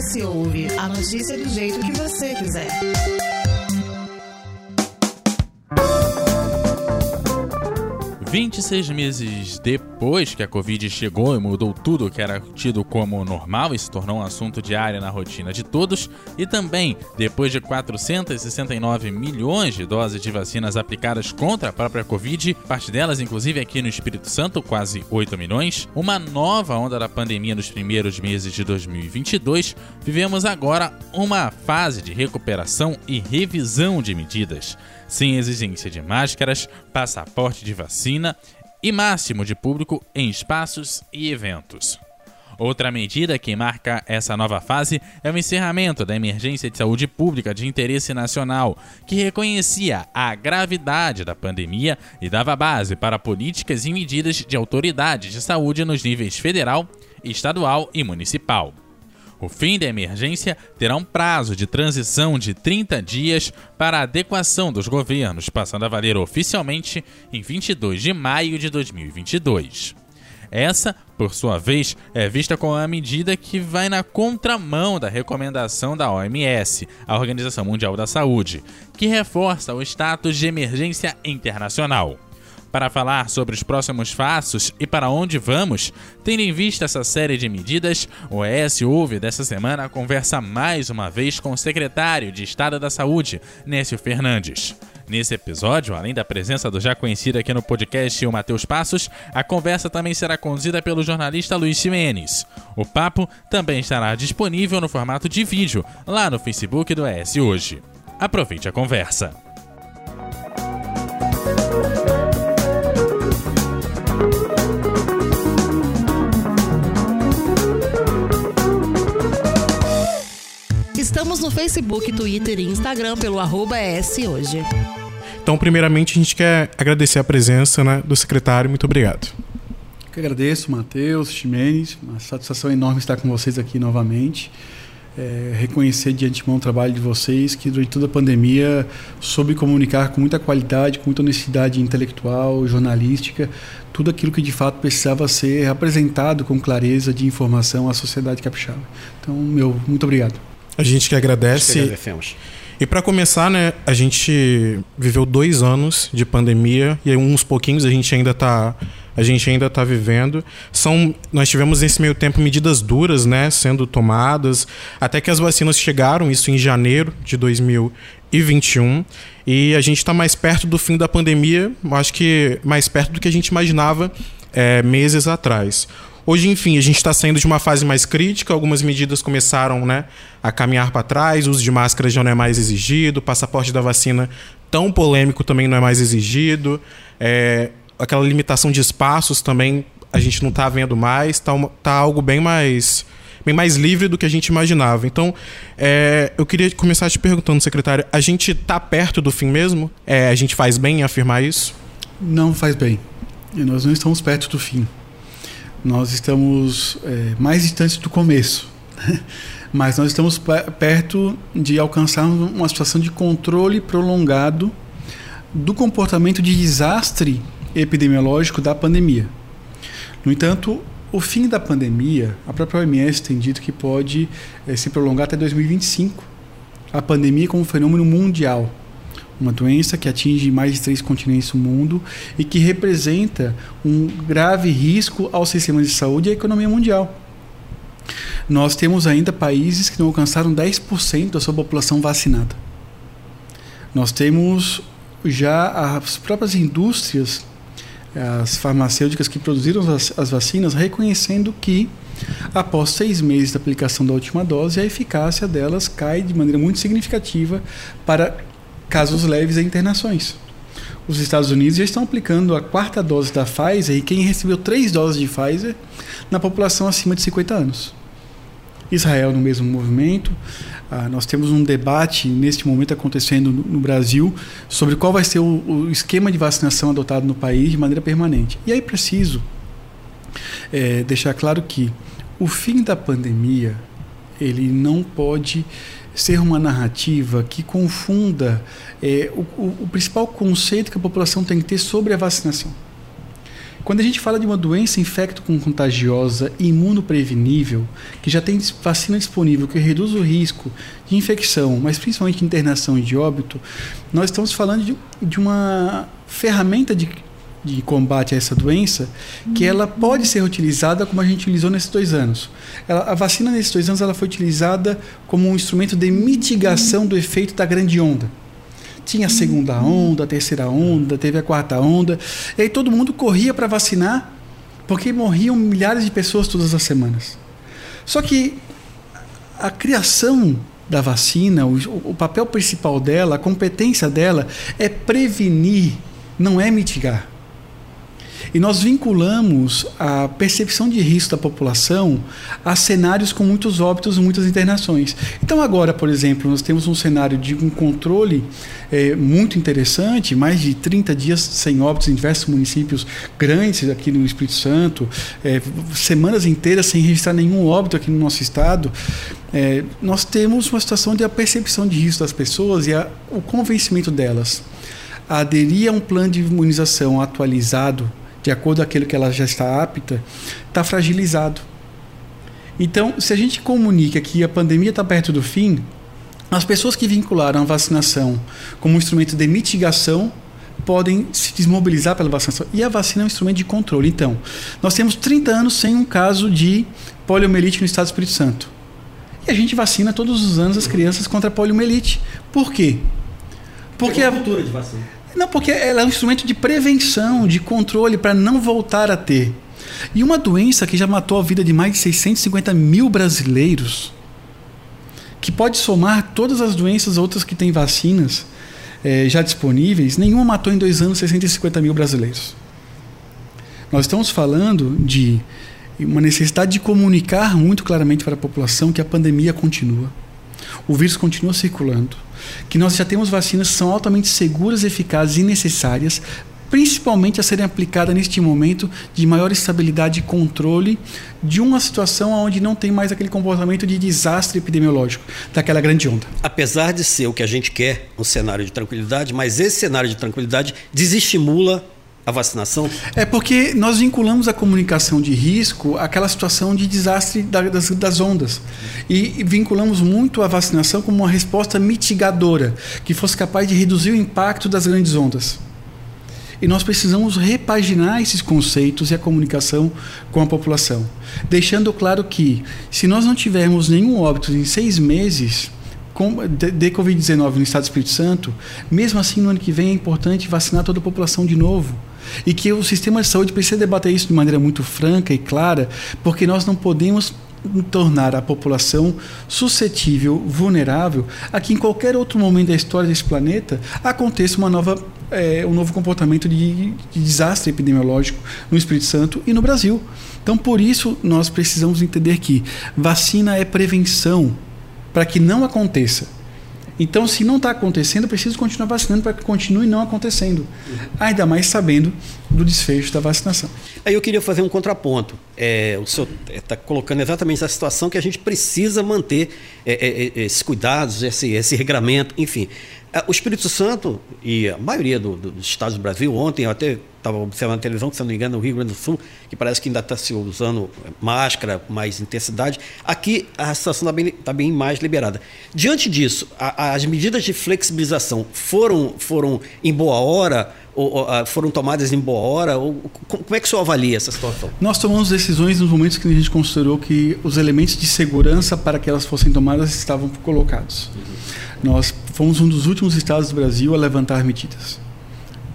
OS Ouve, a notícia do jeito que você quiser. 26 meses depois que a Covid chegou e mudou tudo que era tido como normal e se tornou um assunto diário na rotina de todos, e também depois de 469 milhões de doses de vacinas aplicadas contra a própria Covid, parte delas inclusive aqui no Espírito Santo, quase 8 milhões, uma nova onda da pandemia nos primeiros meses de 2022, vivemos agora uma fase de recuperação e revisão de medidas sem exigência de máscaras, passaporte de vacina e máximo de público em espaços e eventos. Outra medida que marca essa nova fase é o encerramento da emergência de saúde pública de interesse nacional, que reconhecia a gravidade da pandemia e dava base para políticas e medidas de autoridades de saúde nos níveis federal, estadual e municipal. O fim da emergência terá um prazo de transição de 30 dias para a adequação dos governos, passando a valer oficialmente em 22 de maio de 2022. Essa, por sua vez, é vista como uma medida que vai na contramão da recomendação da OMS, a Organização Mundial da Saúde, que reforça o status de emergência internacional. Para falar sobre os próximos passos e para onde vamos, tendo em vista essa série de medidas, o ES Ouve dessa semana conversa mais uma vez com o secretário de Estado da Saúde, Nécio Fernandes. Nesse episódio, além da presença do já conhecido aqui no podcast o Matheus Passos, a conversa também será conduzida pelo jornalista Luiz Ximenes. O papo também estará disponível no formato de vídeo lá no Facebook do ES Hoje. Aproveite a conversa. Estamos no Facebook, Twitter e Instagram pelo arroba hoje. Então, primeiramente, a gente quer agradecer a presença né, do secretário. Muito obrigado. Eu que agradeço, Matheus, Ximenes. Uma satisfação enorme estar com vocês aqui novamente. É, reconhecer de antemão o trabalho de vocês, que durante toda a pandemia soube comunicar com muita qualidade, com muita honestidade intelectual, jornalística, tudo aquilo que de fato precisava ser apresentado com clareza de informação à sociedade capixaba. Então, meu, muito obrigado. A gente que agradece. Que agradecemos. E para começar, né, a gente viveu dois anos de pandemia e uns pouquinhos a gente ainda está a gente ainda está vivendo. São, nós tivemos nesse meio tempo medidas duras, né, sendo tomadas, até que as vacinas chegaram, isso em janeiro de 2021, e a gente está mais perto do fim da pandemia, acho que mais perto do que a gente imaginava é, meses atrás. Hoje, enfim, a gente está saindo de uma fase mais crítica, algumas medidas começaram né, a caminhar para trás, o uso de máscaras já não é mais exigido, o passaporte da vacina tão polêmico também não é mais exigido, é, aquela limitação de espaços também a gente não está vendo mais, está tá algo bem mais bem mais livre do que a gente imaginava. Então, é, eu queria começar te perguntando, secretário, a gente está perto do fim mesmo? É, a gente faz bem em afirmar isso? Não faz bem. E nós não estamos perto do fim nós estamos é, mais distantes do começo, mas nós estamos perto de alcançar uma situação de controle prolongado do comportamento de desastre epidemiológico da pandemia. No entanto, o fim da pandemia, a própria OMS tem dito que pode é, se prolongar até 2025. A pandemia como fenômeno mundial uma doença que atinge mais de três continentes do mundo e que representa um grave risco ao sistema de saúde e à economia mundial. Nós temos ainda países que não alcançaram 10% da sua população vacinada. Nós temos já as próprias indústrias, as farmacêuticas que produziram as, as vacinas, reconhecendo que após seis meses da aplicação da última dose, a eficácia delas cai de maneira muito significativa para casos leves e internações. Os Estados Unidos já estão aplicando a quarta dose da Pfizer e quem recebeu três doses de Pfizer na população acima de 50 anos. Israel no mesmo movimento. Ah, nós temos um debate neste momento acontecendo no, no Brasil sobre qual vai ser o, o, esquema de vacinação adotado no país de maneira permanente. E aí preciso é, deixar claro que o fim da pandemia ele não pode ser uma narrativa que confunda é, o, o, o principal conceito que a população tem que ter sobre a vacinação. Quando a gente fala de uma doença infecto-contagiosa imunoprevenível, que já tem vacina disponível, que reduz o risco de infecção, mas principalmente internação e de óbito, nós estamos falando de, de uma ferramenta de, de combate a essa doença que ela pode ser utilizada como a gente utilizou nesses dois anos. Ela, a vacina nesses dois anos ela foi utilizada como um instrumento de mitigação do efeito da grande onda. Tinha a segunda onda, a terceira onda, teve a quarta onda, e aí todo mundo corria para vacinar porque morriam milhares de pessoas todas as semanas. Só que a criação da vacina, o, o papel principal dela, a competência dela é prevenir, não é mitigar. E nós vinculamos a percepção de risco da população a cenários com muitos óbitos e muitas internações. Então, agora, por exemplo, nós temos um cenário de um controle é, muito interessante, mais de 30 dias sem óbitos em diversos municípios grandes aqui no Espírito Santo, é, semanas inteiras sem registrar nenhum óbito aqui no nosso estado. É, nós temos uma situação de a percepção de risco das pessoas e a, o convencimento delas a aderir a um plano de imunização atualizado de acordo com aquilo que ela já está apta, está fragilizado. Então, se a gente comunica que a pandemia está perto do fim, as pessoas que vincularam a vacinação como um instrumento de mitigação podem se desmobilizar pela vacinação. E a vacina é um instrumento de controle. Então, nós temos 30 anos sem um caso de poliomielite no estado do Espírito Santo. E a gente vacina todos os anos as crianças contra a poliomielite. Por quê? Porque a cultura de vacina. Não, porque ela é um instrumento de prevenção, de controle, para não voltar a ter. E uma doença que já matou a vida de mais de 650 mil brasileiros, que pode somar todas as doenças outras que têm vacinas é, já disponíveis, nenhuma matou em dois anos 650 mil brasileiros. Nós estamos falando de uma necessidade de comunicar muito claramente para a população que a pandemia continua. O vírus continua circulando que nós já temos vacinas que são altamente seguras, eficazes e necessárias, principalmente a serem aplicadas neste momento de maior estabilidade e controle de uma situação onde não tem mais aquele comportamento de desastre epidemiológico daquela grande onda. Apesar de ser o que a gente quer, um cenário de tranquilidade, mas esse cenário de tranquilidade desestimula a vacinação? É porque nós vinculamos a comunicação de risco àquela situação de desastre das, das ondas. E vinculamos muito a vacinação como uma resposta mitigadora, que fosse capaz de reduzir o impacto das grandes ondas. E nós precisamos repaginar esses conceitos e a comunicação com a população, deixando claro que, se nós não tivermos nenhum óbito em seis meses, de, de Covid-19 no Estado do Espírito Santo, mesmo assim no ano que vem é importante vacinar toda a população de novo e que o sistema de saúde precisa debater isso de maneira muito franca e clara, porque nós não podemos tornar a população suscetível, vulnerável, a que em qualquer outro momento da história desse planeta aconteça uma nova, é, um novo comportamento de, de desastre epidemiológico no Espírito Santo e no Brasil. Então, por isso, nós precisamos entender que vacina é prevenção para que não aconteça. Então, se não está acontecendo, eu preciso continuar vacinando para que continue não acontecendo. Ainda mais sabendo do desfecho da vacinação. Aí eu queria fazer um contraponto. É, o senhor está colocando exatamente essa situação que a gente precisa manter é, é, é esses cuidados, esse, esse regramento, enfim. É, o Espírito Santo e a maioria do, do, dos estados do Brasil, ontem eu até estava observando na televisão, que se não me engano, no Rio Grande do Sul, que parece que ainda está se usando máscara com mais intensidade. Aqui a situação está bem, tá bem mais liberada. Diante disso, a, as medidas de flexibilização foram, foram em boa hora? Ou, ou, foram tomadas em boa hora? Ou, como é que o senhor avalia essa situação? Nós tomamos decisões nos momentos que a gente considerou que os elementos de segurança para que elas fossem tomadas estavam colocados. Uhum. Nós fomos um dos últimos estados do Brasil a levantar medidas.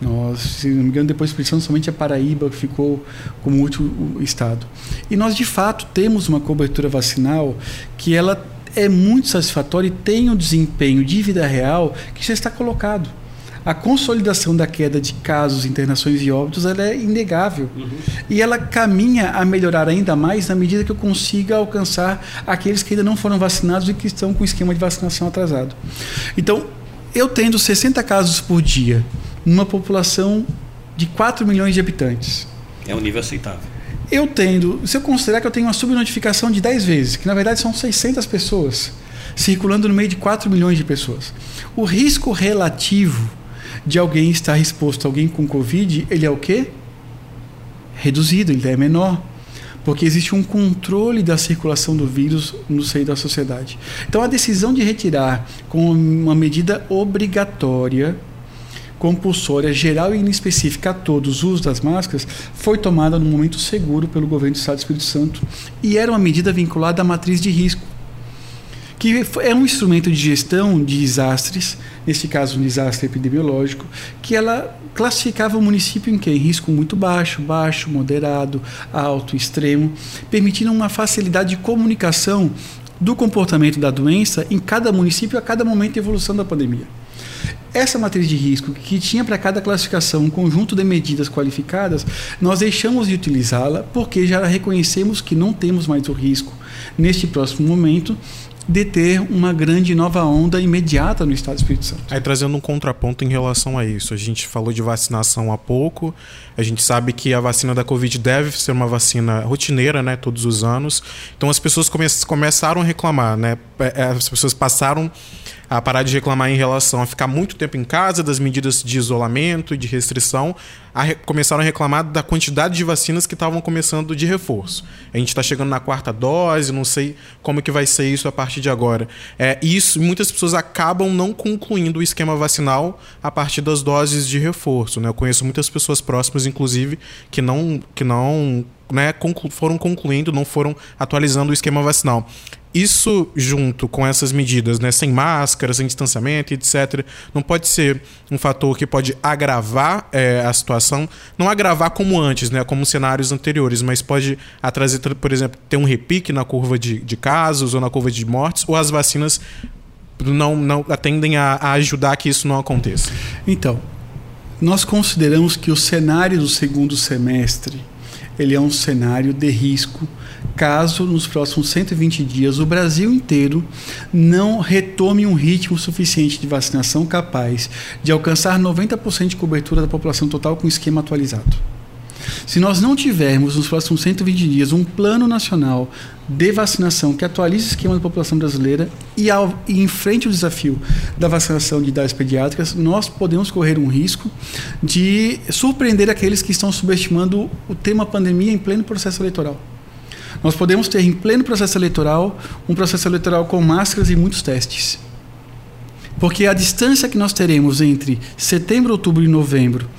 Nós, se não me engano, depois pensando somente a Paraíba ficou como último estado. E nós de fato temos uma cobertura vacinal que ela é muito satisfatória e tem um desempenho de vida real que já está colocado. A consolidação da queda de casos, internações e óbitos ela é inegável. Uhum. E ela caminha a melhorar ainda mais na medida que eu consiga alcançar aqueles que ainda não foram vacinados e que estão com o esquema de vacinação atrasado. Então, eu tendo 60 casos por dia numa população de 4 milhões de habitantes. É um nível aceitável. Eu tendo, se eu considerar que eu tenho uma subnotificação de 10 vezes, que na verdade são 600 pessoas, circulando no meio de 4 milhões de pessoas, o risco relativo de alguém estar exposto a alguém com Covid, ele é o quê? reduzido, ele é menor porque existe um controle da circulação do vírus no seio da sociedade. Então, a decisão de retirar com uma medida obrigatória, compulsória, geral e inespecífica a todos o uso das máscaras foi tomada no momento seguro pelo governo do Estado do Espírito Santo e era uma medida vinculada à matriz de risco que é um instrumento de gestão de desastres, nesse caso um desastre epidemiológico, que ela classificava o município em que? Em risco muito baixo, baixo, moderado, alto, extremo, permitindo uma facilidade de comunicação do comportamento da doença em cada município a cada momento de evolução da pandemia. Essa matriz de risco, que tinha para cada classificação um conjunto de medidas qualificadas, nós deixamos de utilizá-la porque já reconhecemos que não temos mais o risco neste próximo momento de ter uma grande nova onda imediata no Estado do Espírito Santo. Aí trazendo um contraponto em relação a isso, a gente falou de vacinação há pouco, a gente sabe que a vacina da Covid deve ser uma vacina rotineira, né, todos os anos. Então as pessoas come começaram a reclamar, né, é, as pessoas passaram a parar de reclamar em relação a ficar muito tempo em casa, das medidas de isolamento e de restrição, a começaram a reclamar da quantidade de vacinas que estavam começando de reforço. A gente está chegando na quarta dose, não sei como que vai ser isso a partir de agora. É, isso, muitas pessoas acabam não concluindo o esquema vacinal a partir das doses de reforço. Né? Eu conheço muitas pessoas próximas, inclusive, que não, que não né, conclu foram concluindo, não foram atualizando o esquema vacinal. Isso, junto com essas medidas, né, sem máscara, sem distanciamento, etc., não pode ser um fator que pode agravar é, a situação, não agravar como antes, né, como cenários anteriores, mas pode trazer, por exemplo, ter um repique na curva de, de casos ou na curva de mortes, ou as vacinas não, não atendem a, a ajudar que isso não aconteça. Então, nós consideramos que o cenário do segundo semestre ele é um cenário de risco caso nos próximos 120 dias o Brasil inteiro não retome um ritmo suficiente de vacinação capaz de alcançar 90% de cobertura da população total com esquema atualizado. Se nós não tivermos nos próximos 120 dias um plano nacional de vacinação que atualize o esquema da população brasileira e, ao, e enfrente o desafio da vacinação de idades pediátricas, nós podemos correr um risco de surpreender aqueles que estão subestimando o tema pandemia em pleno processo eleitoral. Nós podemos ter em pleno processo eleitoral um processo eleitoral com máscaras e muitos testes. Porque a distância que nós teremos entre setembro, outubro e novembro,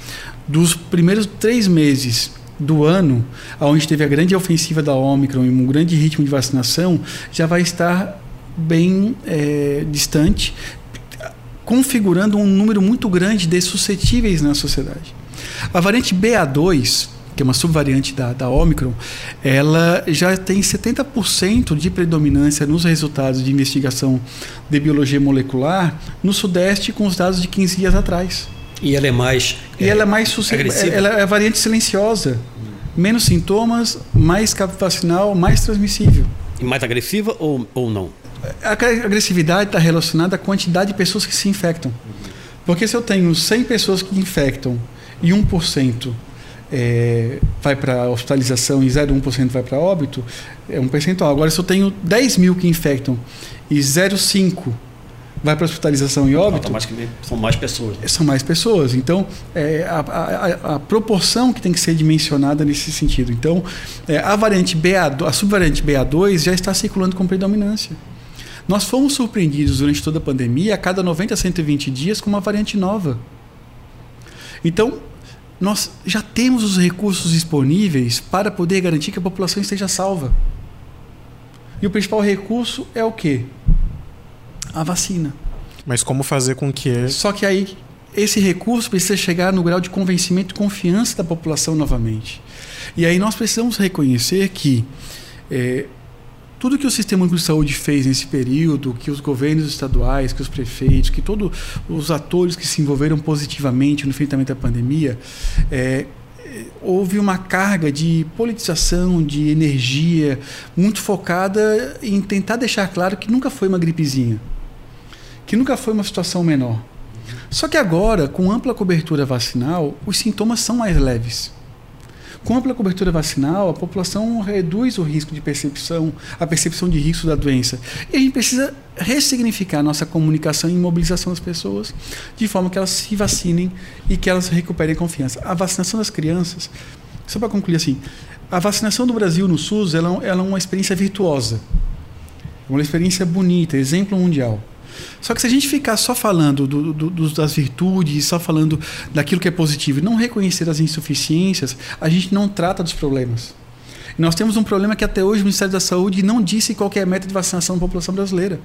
dos primeiros três meses do ano, onde teve a grande ofensiva da Omicron e um grande ritmo de vacinação, já vai estar bem é, distante, configurando um número muito grande de suscetíveis na sociedade. A variante BA2, que é uma subvariante da, da Omicron, ela já tem 70% de predominância nos resultados de investigação de biologia molecular no Sudeste com os dados de 15 dias atrás. E ela é mais. E é, ela é mais agressiva. Ela é a variante silenciosa. Menos sintomas, mais cabo vacinal, mais transmissível. E mais agressiva ou, ou não? A agressividade está relacionada à quantidade de pessoas que se infectam. Porque se eu tenho 100 pessoas que infectam e 1% é, vai para hospitalização e 0,1% vai para óbito, é um percentual. Agora, se eu tenho 10 mil que infectam e 0,5% vai para hospitalização e óbito. São mais pessoas. São mais pessoas. Então, é, a, a, a, proporção que tem que ser dimensionada nesse sentido. Então, é, a variante BA, a subvariante BA2 já está circulando com predominância. Nós fomos surpreendidos durante toda a pandemia, a cada 90 a 120 dias, com uma variante nova. Então, nós já temos os recursos disponíveis para poder garantir que a população esteja salva. E o principal recurso é o quê? A vacina. Mas como fazer com que. Só que aí esse recurso precisa chegar no grau de convencimento e confiança da população novamente. E aí nós precisamos reconhecer que é, tudo que o Sistema Único de Saúde fez nesse período, que os governos estaduais, que os prefeitos, que todos os atores que se envolveram positivamente no enfrentamento da pandemia, é, houve uma carga de politização, de energia muito focada em tentar deixar claro que nunca foi uma gripezinha, que nunca foi uma situação menor. Só que agora, com ampla cobertura vacinal, os sintomas são mais leves. Com ampla cobertura vacinal, a população reduz o risco de percepção, a percepção de risco da doença. E a gente precisa ressignificar a nossa comunicação e mobilização das pessoas de forma que elas se vacinem e que elas recuperem confiança. A vacinação das crianças Só para concluir assim, a vacinação do Brasil no SUS ela, ela é uma experiência virtuosa, uma experiência bonita, exemplo mundial. Só que se a gente ficar só falando do, do, das virtudes, só falando daquilo que é positivo e não reconhecer as insuficiências, a gente não trata dos problemas. E nós temos um problema que até hoje o Ministério da Saúde não disse qual é a meta de vacinação da população brasileira.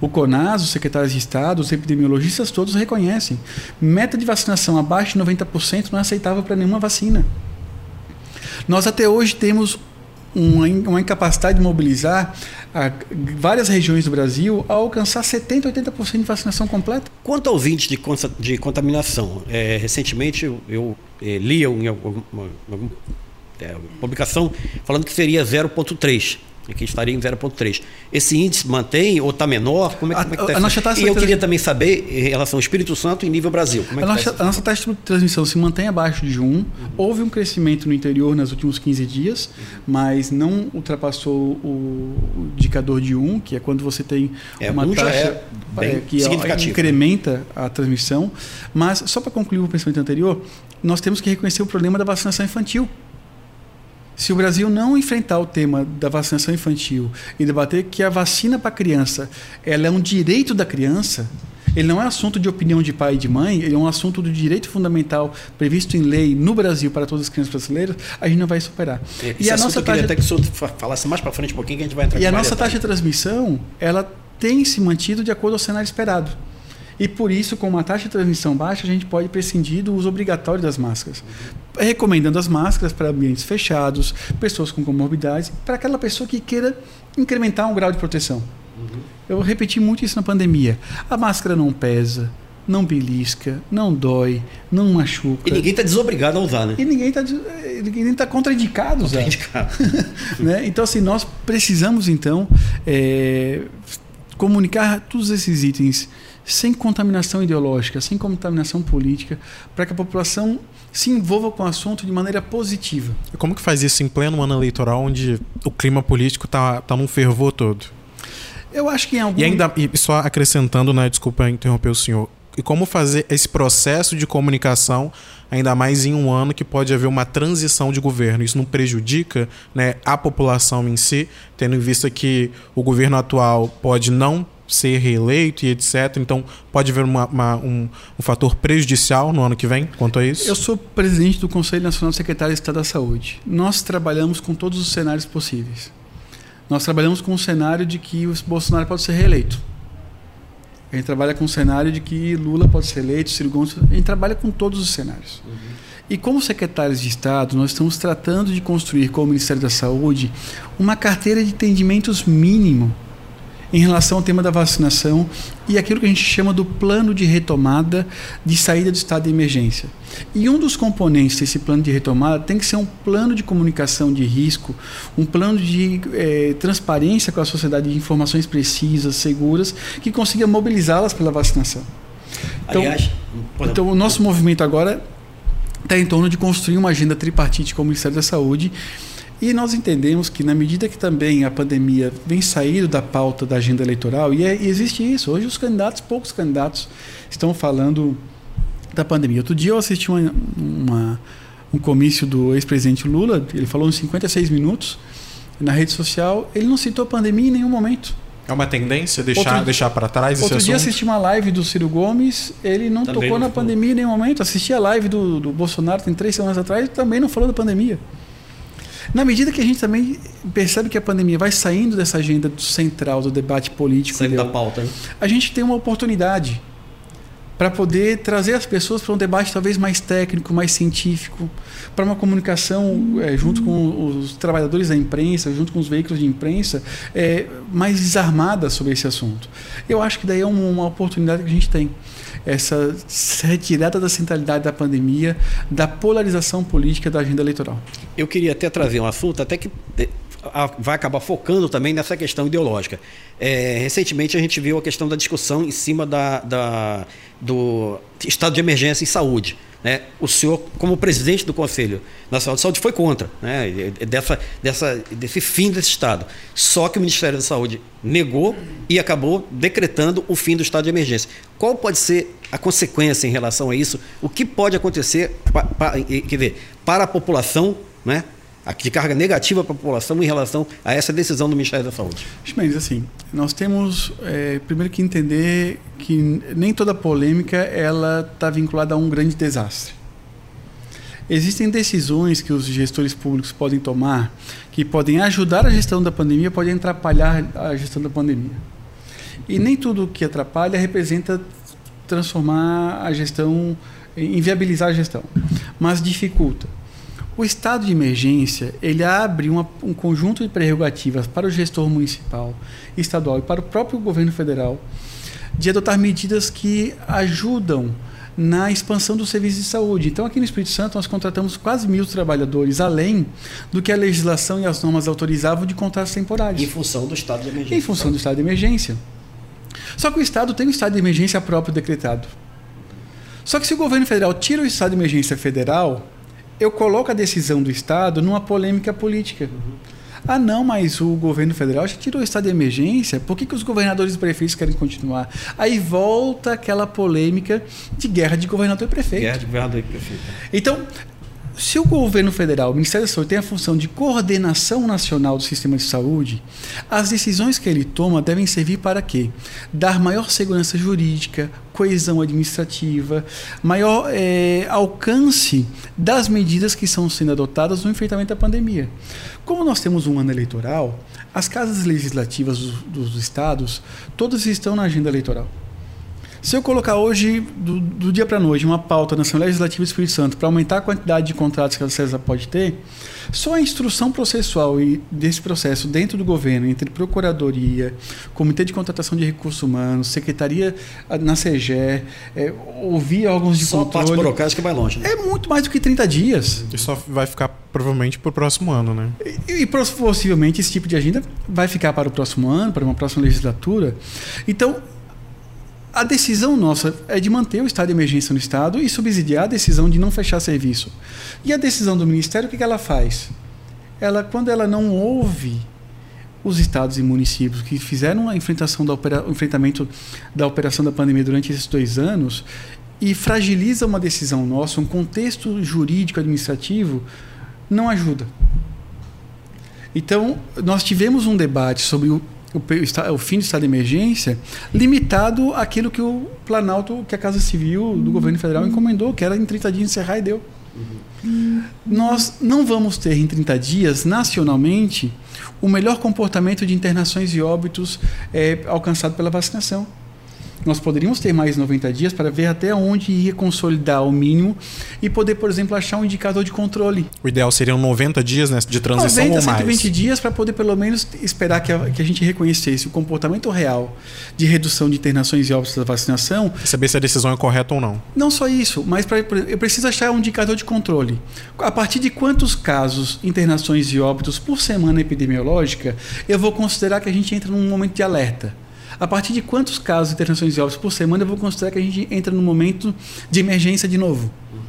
O CONAS, os secretários de Estado, os epidemiologistas todos reconhecem. Meta de vacinação abaixo de 90% não é aceitável para nenhuma vacina. Nós até hoje temos uma, uma incapacidade de mobilizar a, várias regiões do Brasil a alcançar 70%, 80% de vacinação completa. Quanto ao índice de, de contaminação, é, recentemente eu, eu é, li em alguma, é, publicação falando que seria 0,3 que estaria em 0,3. Esse índice mantém ou está menor? Como é, como é que está e eu queria também saber em relação ao Espírito Santo e nível Brasil. É a, nossa, tá a, nossa, taxa de transmissão se mantém abaixo de 1. Uhum. Houve um crescimento no interior nos últimos 15 dias, uhum. mas não ultrapassou o, indicador de 1, que é quando você tem é, uma taxa é que incrementa a transmissão. Mas, só para concluir o pensamento anterior, nós temos que reconhecer o problema da vacinação infantil. Se o Brasil não enfrentar o tema da vacinação infantil e debater que a vacina para criança ela é um direito da criança, ele não é assunto de opinião de pai e de mãe, ele é um assunto do direito fundamental previsto em lei no Brasil para todas as crianças brasileiras, a gente não vai superar. Esse e a nossa taxa até que o senhor falasse mais para frente um pouquinho que a gente vai entrar E a nossa taxa de transmissão, ela tem se mantido de acordo ao cenário esperado. E por isso, com uma taxa de transmissão baixa, a gente pode prescindir do uso obrigatório das máscaras. Recomendando as máscaras para ambientes fechados, pessoas com comorbidades, para aquela pessoa que queira incrementar um grau de proteção. Uhum. Eu repeti muito isso na pandemia. A máscara não pesa, não belisca, não dói, não machuca. E ninguém está desobrigado a usar, né? E ninguém está ninguém tá contraindicado a usar. Contraindicado. né? Então, assim, nós precisamos, então, é, comunicar todos esses itens sem contaminação ideológica, sem contaminação política, para que a população se envolva com o assunto de maneira positiva. E como que faz isso em pleno ano eleitoral, onde o clima político está tá num fervor todo? Eu acho que em algum... E ainda, e só acrescentando, né, desculpa interromper o senhor, e como fazer esse processo de comunicação, ainda mais em um ano que pode haver uma transição de governo. Isso não prejudica né, a população em si, tendo em vista que o governo atual pode não ser reeleito e etc. Então, pode haver uma, uma, um, um, fator prejudicial no ano que vem quanto a isso? Eu sou presidente do Conselho Nacional de Secretários de Estado da Saúde. Nós trabalhamos com todos os cenários possíveis. Nós trabalhamos com o cenário de que o Bolsonaro pode ser reeleito. A gente trabalha com o cenário de que Lula pode ser eleito, Ciro Gomes. A gente trabalha com todos os cenários. Uhum. E como secretários de Estado, nós estamos tratando de construir com o Ministério da Saúde uma carteira de entendimentos mínimo em relação ao tema da vacinação e aquilo que a gente chama do plano de retomada de saída do estado de emergência. E um dos componentes desse plano de retomada tem que ser um plano de comunicação de risco, um plano de é, transparência com a sociedade de informações precisas, seguras, que consiga mobilizá-las pela vacinação. Então, Aliás, então o nosso movimento agora está em torno de construir uma agenda tripartite com o Ministério da Saúde e nós entendemos que, na medida que também a pandemia vem saindo da pauta da agenda eleitoral, e, é, e existe isso, hoje os candidatos, poucos candidatos, estão falando da pandemia. Outro dia eu assisti uma, uma, um comício do ex-presidente Lula, ele falou em 56 minutos na rede social, ele não citou a pandemia em nenhum momento. É uma tendência deixar, outro, deixar para trás esse Outro assunto? dia assisti uma live do Ciro Gomes, ele não também tocou não na falou. pandemia em nenhum momento. Assisti a live do, do Bolsonaro tem três semanas atrás, também não falou da pandemia. Na medida que a gente também percebe que a pandemia vai saindo dessa agenda central do debate político, saindo da pauta, né? a gente tem uma oportunidade para poder trazer as pessoas para um debate talvez mais técnico, mais científico, para uma comunicação é, junto com os trabalhadores da imprensa, junto com os veículos de imprensa, é, mais desarmada sobre esse assunto. Eu acho que daí é uma, uma oportunidade que a gente tem essa retirada da centralidade da pandemia, da polarização política da agenda eleitoral. Eu queria até trazer um assunto, até que vai acabar focando também nessa questão ideológica. É, recentemente a gente viu a questão da discussão em cima da, da, do estado de emergência em saúde. Né? O senhor, como presidente do Conselho Nacional de Saúde, foi contra né? dessa, dessa, desse fim desse Estado. Só que o Ministério da Saúde negou e acabou decretando o fim do estado de emergência. Qual pode ser a consequência em relação a isso? O que pode acontecer quer dizer, para a população, né? De carga negativa para a população em relação a essa decisão do Ministério da Saúde? Mas assim, nós temos é, primeiro que entender que nem toda polêmica ela está vinculada a um grande desastre. Existem decisões que os gestores públicos podem tomar que podem ajudar a gestão da pandemia, podem atrapalhar a gestão da pandemia. E nem tudo que atrapalha representa transformar a gestão, inviabilizar a gestão, mas dificulta. O estado de emergência ele abre uma, um conjunto de prerrogativas para o gestor municipal, estadual e para o próprio governo federal de adotar medidas que ajudam na expansão do serviço de saúde. Então, aqui no Espírito Santo, nós contratamos quase mil trabalhadores, além do que a legislação e as normas autorizavam de contratos temporários. Em função do estado de emergência. Em função do estado de emergência. Só que o Estado tem um estado de emergência próprio decretado. Só que se o governo federal tira o estado de emergência federal, eu coloco a decisão do Estado numa polêmica política. Uhum. Ah, não, mas o governo federal já tirou o estado de emergência, por que, que os governadores e prefeitos querem continuar? Aí volta aquela polêmica de guerra de governador e prefeito. Guerra de governador e prefeito. Então, se o governo federal, o Ministério da Saúde, tem a função de coordenação nacional do sistema de saúde, as decisões que ele toma devem servir para quê? Dar maior segurança jurídica, coesão administrativa, maior é, alcance das medidas que estão sendo adotadas no enfrentamento da pandemia. Como nós temos um ano eleitoral, as casas legislativas dos, dos estados todas estão na agenda eleitoral. Se eu colocar hoje, do, do dia para a noite, uma pauta na Assembleia Legislativa do Espírito Santo para aumentar a quantidade de contratos que a CESA pode ter, só a instrução processual e desse processo dentro do governo, entre Procuradoria, Comitê de Contratação de Recursos Humanos, Secretaria ah, na CEGE, é, ouvir órgãos de só controle... Só a parte burocrática vai longe. Né? É muito mais do que 30 dias. E só vai ficar provavelmente para o próximo ano, né? E, e possivelmente esse tipo de agenda vai ficar para o próximo ano, para uma próxima legislatura. Então, a decisão nossa é de manter o estado de emergência no Estado e subsidiar a decisão de não fechar serviço. E a decisão do Ministério, o que ela faz? Ela, quando ela não ouve os estados e municípios que fizeram a enfrentação da opera, o enfrentamento da operação da pandemia durante esses dois anos e fragiliza uma decisão nossa, um contexto jurídico administrativo, não ajuda. Então, nós tivemos um debate sobre o o, o, fim do estado de emergência limitado àquilo que o Planalto, que a Casa Civil do governo federal encomendou, que era em 30 dias encerrar e deu. Uhum. Nós não vamos ter em 30 dias, nacionalmente, o melhor comportamento de internações e óbitos é, alcançado pela vacinação nós poderíamos ter mais 90 dias para ver até onde ia consolidar o mínimo e poder, por exemplo, achar um indicador de controle. O ideal seriam 90 dias né, de transição 90, ou mais? 120 dias para poder, pelo menos, esperar que a, que a gente reconhecesse o comportamento real de redução de internações e óbitos da vacinação. E saber se a decisão é correta ou não. Não só isso, mas pra, eu preciso achar um indicador de controle. A partir de quantos casos, internações e óbitos por semana epidemiológica, eu vou considerar que a gente entra num momento de alerta. A partir de quantos casos de internações de óbitos por semana eu vou considerar que a gente entra no momento de emergência de novo? Uhum.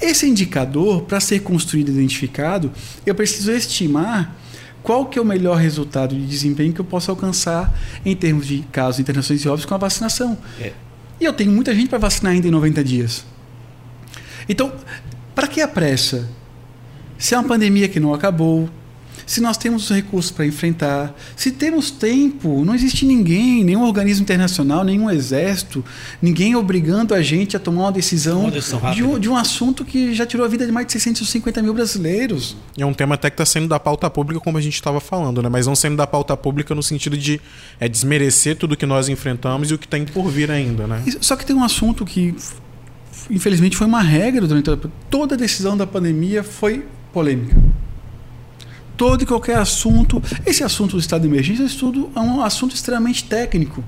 Esse indicador, para ser construído e identificado, eu preciso estimar qual que é o melhor resultado de desempenho que eu posso alcançar em termos de casos de internações de óbitos com a vacinação. É. E eu tenho muita gente para vacinar ainda em 90 dias. Então, para que a pressa? Se é uma pandemia que não acabou, se nós temos recursos para enfrentar, se temos tempo, não existe ninguém, nenhum organismo internacional, nenhum exército, ninguém obrigando a gente a tomar uma decisão, uma decisão de, um, de, um, assunto que já tirou a vida de mais de 650 mil brasileiros. E é um tema até que está sendo da pauta pública, como a gente estava falando, né? mas não sendo da pauta pública no sentido de é, desmerecer tudo que nós enfrentamos e o que tem por vir ainda. Né? Só que tem um assunto que, infelizmente, foi uma regra durante toda, toda a decisão da pandemia foi polêmica todo e qualquer assunto. Esse assunto do estado de emergência estudo, é um assunto extremamente técnico.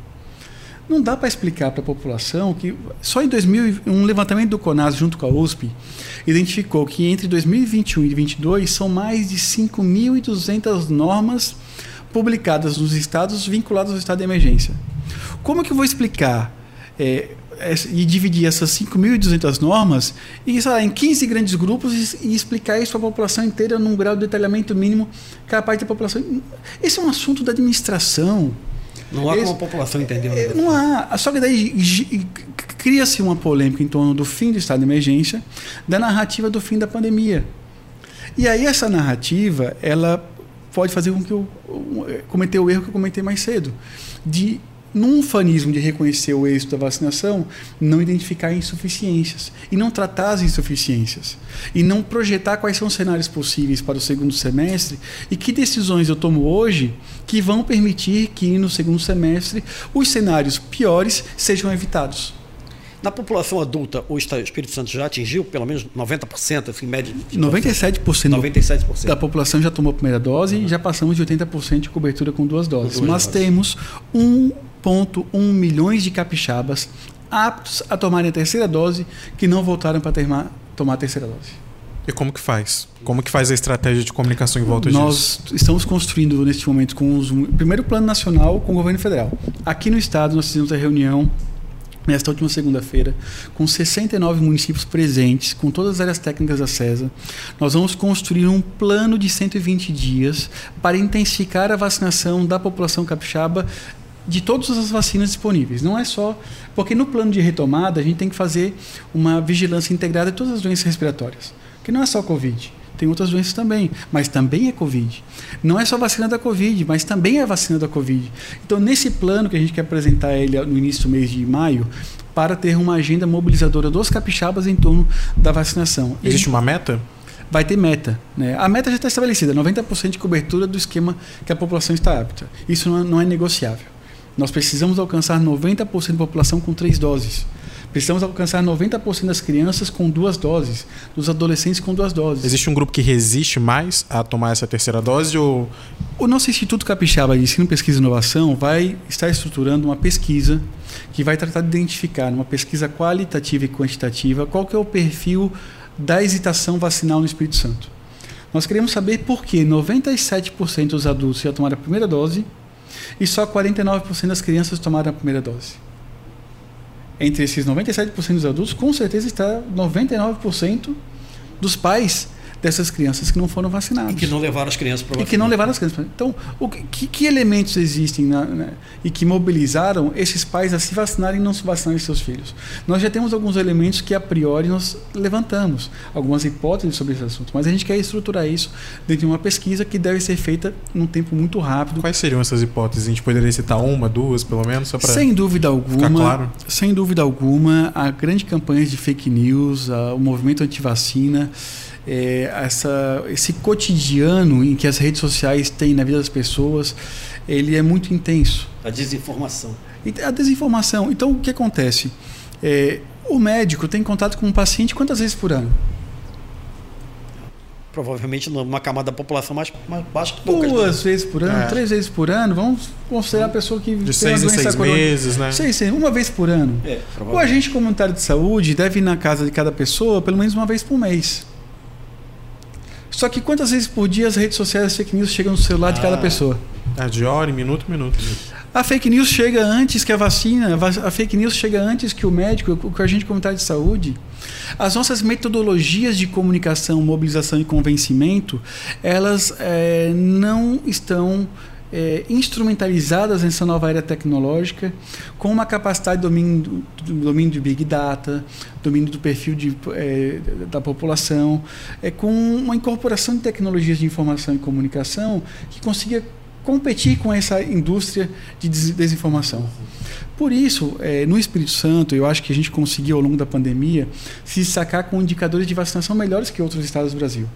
Não dá para explicar para a população que só em 2000, um levantamento do CONAS junto com a USP identificou que entre 2021 e 2022 são mais de 5.200 normas publicadas nos estados vinculadas ao estado de emergência. Como que eu vou explicar é, e dividir essas 5.200 normas e, lá, em 15 grandes grupos e, e explicar isso para a população inteira num grau de detalhamento mínimo capaz da população. Esse é um assunto da administração. Não há Esse, como a população entender. É, não há. Só que daí cria-se uma polêmica em torno do fim do estado de emergência, da narrativa do fim da pandemia. E aí essa narrativa, ela pode fazer com que eu cometer o erro que eu comentei mais cedo, de num fanismo de reconhecer o êxito da vacinação, não identificar insuficiências e não tratar as insuficiências e não projetar quais são os cenários possíveis para o segundo semestre e que decisões eu tomo hoje que vão permitir que no segundo semestre os cenários piores sejam evitados. Na população adulta, o Espírito Santo já atingiu pelo menos 90%, assim, média? 97%, 97%. da população já tomou a primeira dose uhum. e já passamos de 80% de cobertura com duas doses. Com duas Mas doses. temos 1,1 milhões de capixabas aptos a tomarem a terceira dose que não voltaram para tomar a terceira dose. E como que faz? Como que faz a estratégia de comunicação em volta Nós disso? Nós estamos construindo neste momento com os primeiro plano nacional com o governo federal. Aqui no estado nós fizemos a reunião nesta última segunda-feira, com 69 municípios presentes, com todas as áreas técnicas da CESA, nós vamos construir um plano de 120 dias para intensificar a vacinação da população capixaba de todas as vacinas disponíveis. Não é só. Porque no plano de retomada, a gente tem que fazer uma vigilância integrada de todas as doenças respiratórias. Que não é só Covid tem outras doenças também, mas também é Covid. Não é só vacina da Covid, mas também é vacina da Covid. Então, nesse plano que a gente quer apresentar ele no início do mês de maio, para ter uma agenda mobilizadora dos capixabas em torno da vacinação. Existe uma meta? Vai ter meta. Né? A meta já está estabelecida, 90% de cobertura do esquema que a população está apta. Isso não é, é negociável. Nós precisamos alcançar 90% da população com três doses. Precisamos alcançar 90% das crianças com duas doses, dos adolescentes com duas doses. Existe um grupo que resiste mais a tomar essa terceira dose ou o nosso Instituto Capixaba de Ensino, Pesquisa e Inovação vai estar estruturando uma pesquisa que vai tratar de identificar, uma pesquisa qualitativa e quantitativa, qual que é o perfil da hesitação vacinal no Espírito Santo. Nós queremos saber por que 97% dos adultos já tomaram a primeira dose e só 49% das crianças tomaram a primeira dose. Entre esses 97% dos adultos, com certeza está 99% dos pais dessas crianças que não foram vacinadas. E que não levaram as crianças para E que não levaram as crianças. Então, o que, que elementos existem na, né, e que mobilizaram esses pais a se vacinarem e não se vacinarem seus filhos? Nós já temos alguns elementos que a priori nós levantamos, algumas hipóteses sobre esse assunto, mas a gente quer estruturar isso dentro de uma pesquisa que deve ser feita num tempo muito rápido. Quais seriam essas hipóteses? A gente poderia citar uma, duas, pelo menos, só para Sem dúvida alguma. Claro. Sem dúvida alguma, a grande campanha de fake news, a, o movimento anti-vacina, é, essa, esse cotidiano em que as redes sociais têm na vida das pessoas, ele é muito intenso. A desinformação. A desinformação. Então, o que acontece? É, o médico tem contato com um paciente quantas vezes por ano? Provavelmente numa camada da população mais, mais baixa que poucas. Duas vezes por ano, é. três vezes por ano. Vamos considerar a pessoa que de tem seis doença seis meses, né? Seis, seis, uma vez por ano. É, o agente comunitário de saúde deve ir na casa de cada pessoa pelo menos uma vez por mês. Só que quantas vezes por dia as redes sociais as fake news chegam no celular ah, de cada ah. pessoa? É de hora, minuto, minuto. A fake news chega antes que a vacina, a fake news chega antes que o médico, que a gente comunitário de saúde. As nossas metodologias de comunicação, mobilização e convencimento, elas é, não estão é, instrumentalizadas nessa nova era tecnológica, com uma capacidade de domínio do, domínio de Big Data, domínio do perfil de, é, da população, é, com uma incorporação de tecnologias de informação e comunicação que consiga competir com essa indústria de desinformação. Por isso, é, no Espírito Santo, eu acho que a gente conseguiu, ao longo da pandemia, se destacar com indicadores de vacinação melhores que outros estados do Brasil.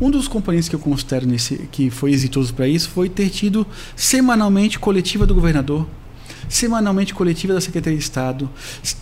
Um dos componentes que eu considero nesse, que foi exitoso para isso foi ter tido semanalmente coletiva do governador, semanalmente coletiva da Secretaria de Estado,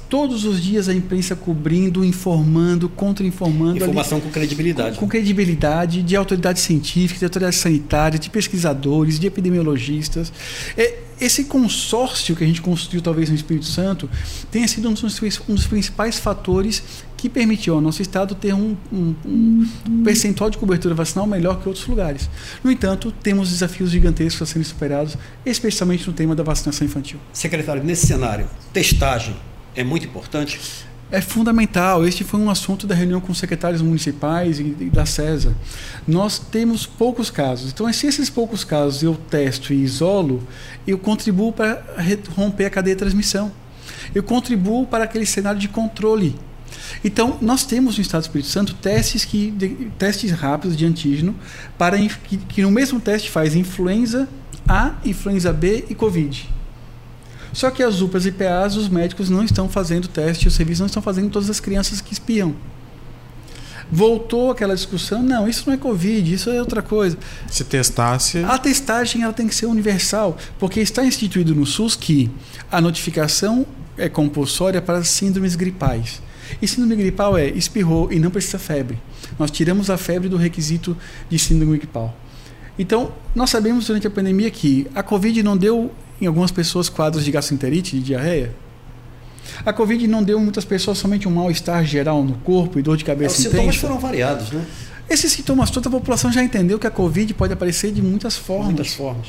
todos os dias a imprensa cobrindo, informando, contra-informando. Informação ali, com credibilidade. Com, com, credibilidade de autoridades científicas, de autoridades sanitárias, de pesquisadores, de epidemiologistas. É, esse consórcio que a gente construiu talvez no Espírito Santo tenha sido um dos, um dos principais fatores que permitiu ao nosso estado ter um, um, um, percentual de cobertura vacinal melhor que outros lugares. No entanto, temos desafios gigantescos a serem superados, especialmente no tema da vacinação infantil. Secretário, nesse cenário, testagem é muito importante? É fundamental. Este foi um assunto da reunião com os secretários municipais e da CESA. Nós temos poucos casos. Então, se esses poucos casos eu testo e isolo, eu contribuo para romper a cadeia de transmissão. Eu contribuo para aquele cenário de controle Então, nós temos no Estado do Espírito Santo testes, que, de, testes rápidos de antígeno para que, que no mesmo teste faz influenza A, influenza B e Covid. Só que as UPAs e PAs, os médicos não estão fazendo teste, os serviços não estão fazendo todas as crianças que espiam. Voltou aquela discussão, não, isso não é Covid, isso é outra coisa. Se testasse. A testagem ela tem que ser universal, porque está instituído no SUS que a notificação é compulsória para síndromes gripais. E síndrome gripal é espirrou e não precisa febre. Nós tiramos a febre do requisito de síndrome gripal. Então, nós sabemos durante a pandemia que a Covid não deu em algumas pessoas quadros de gastroenterite, de diarreia. A Covid não deu em muitas pessoas somente um mal-estar geral no corpo e dor de cabeça Os intensa. sintomas foram variados, né? Esses sintomas toda a população já entendeu que a Covid pode aparecer de muitas formas. Muitas formas.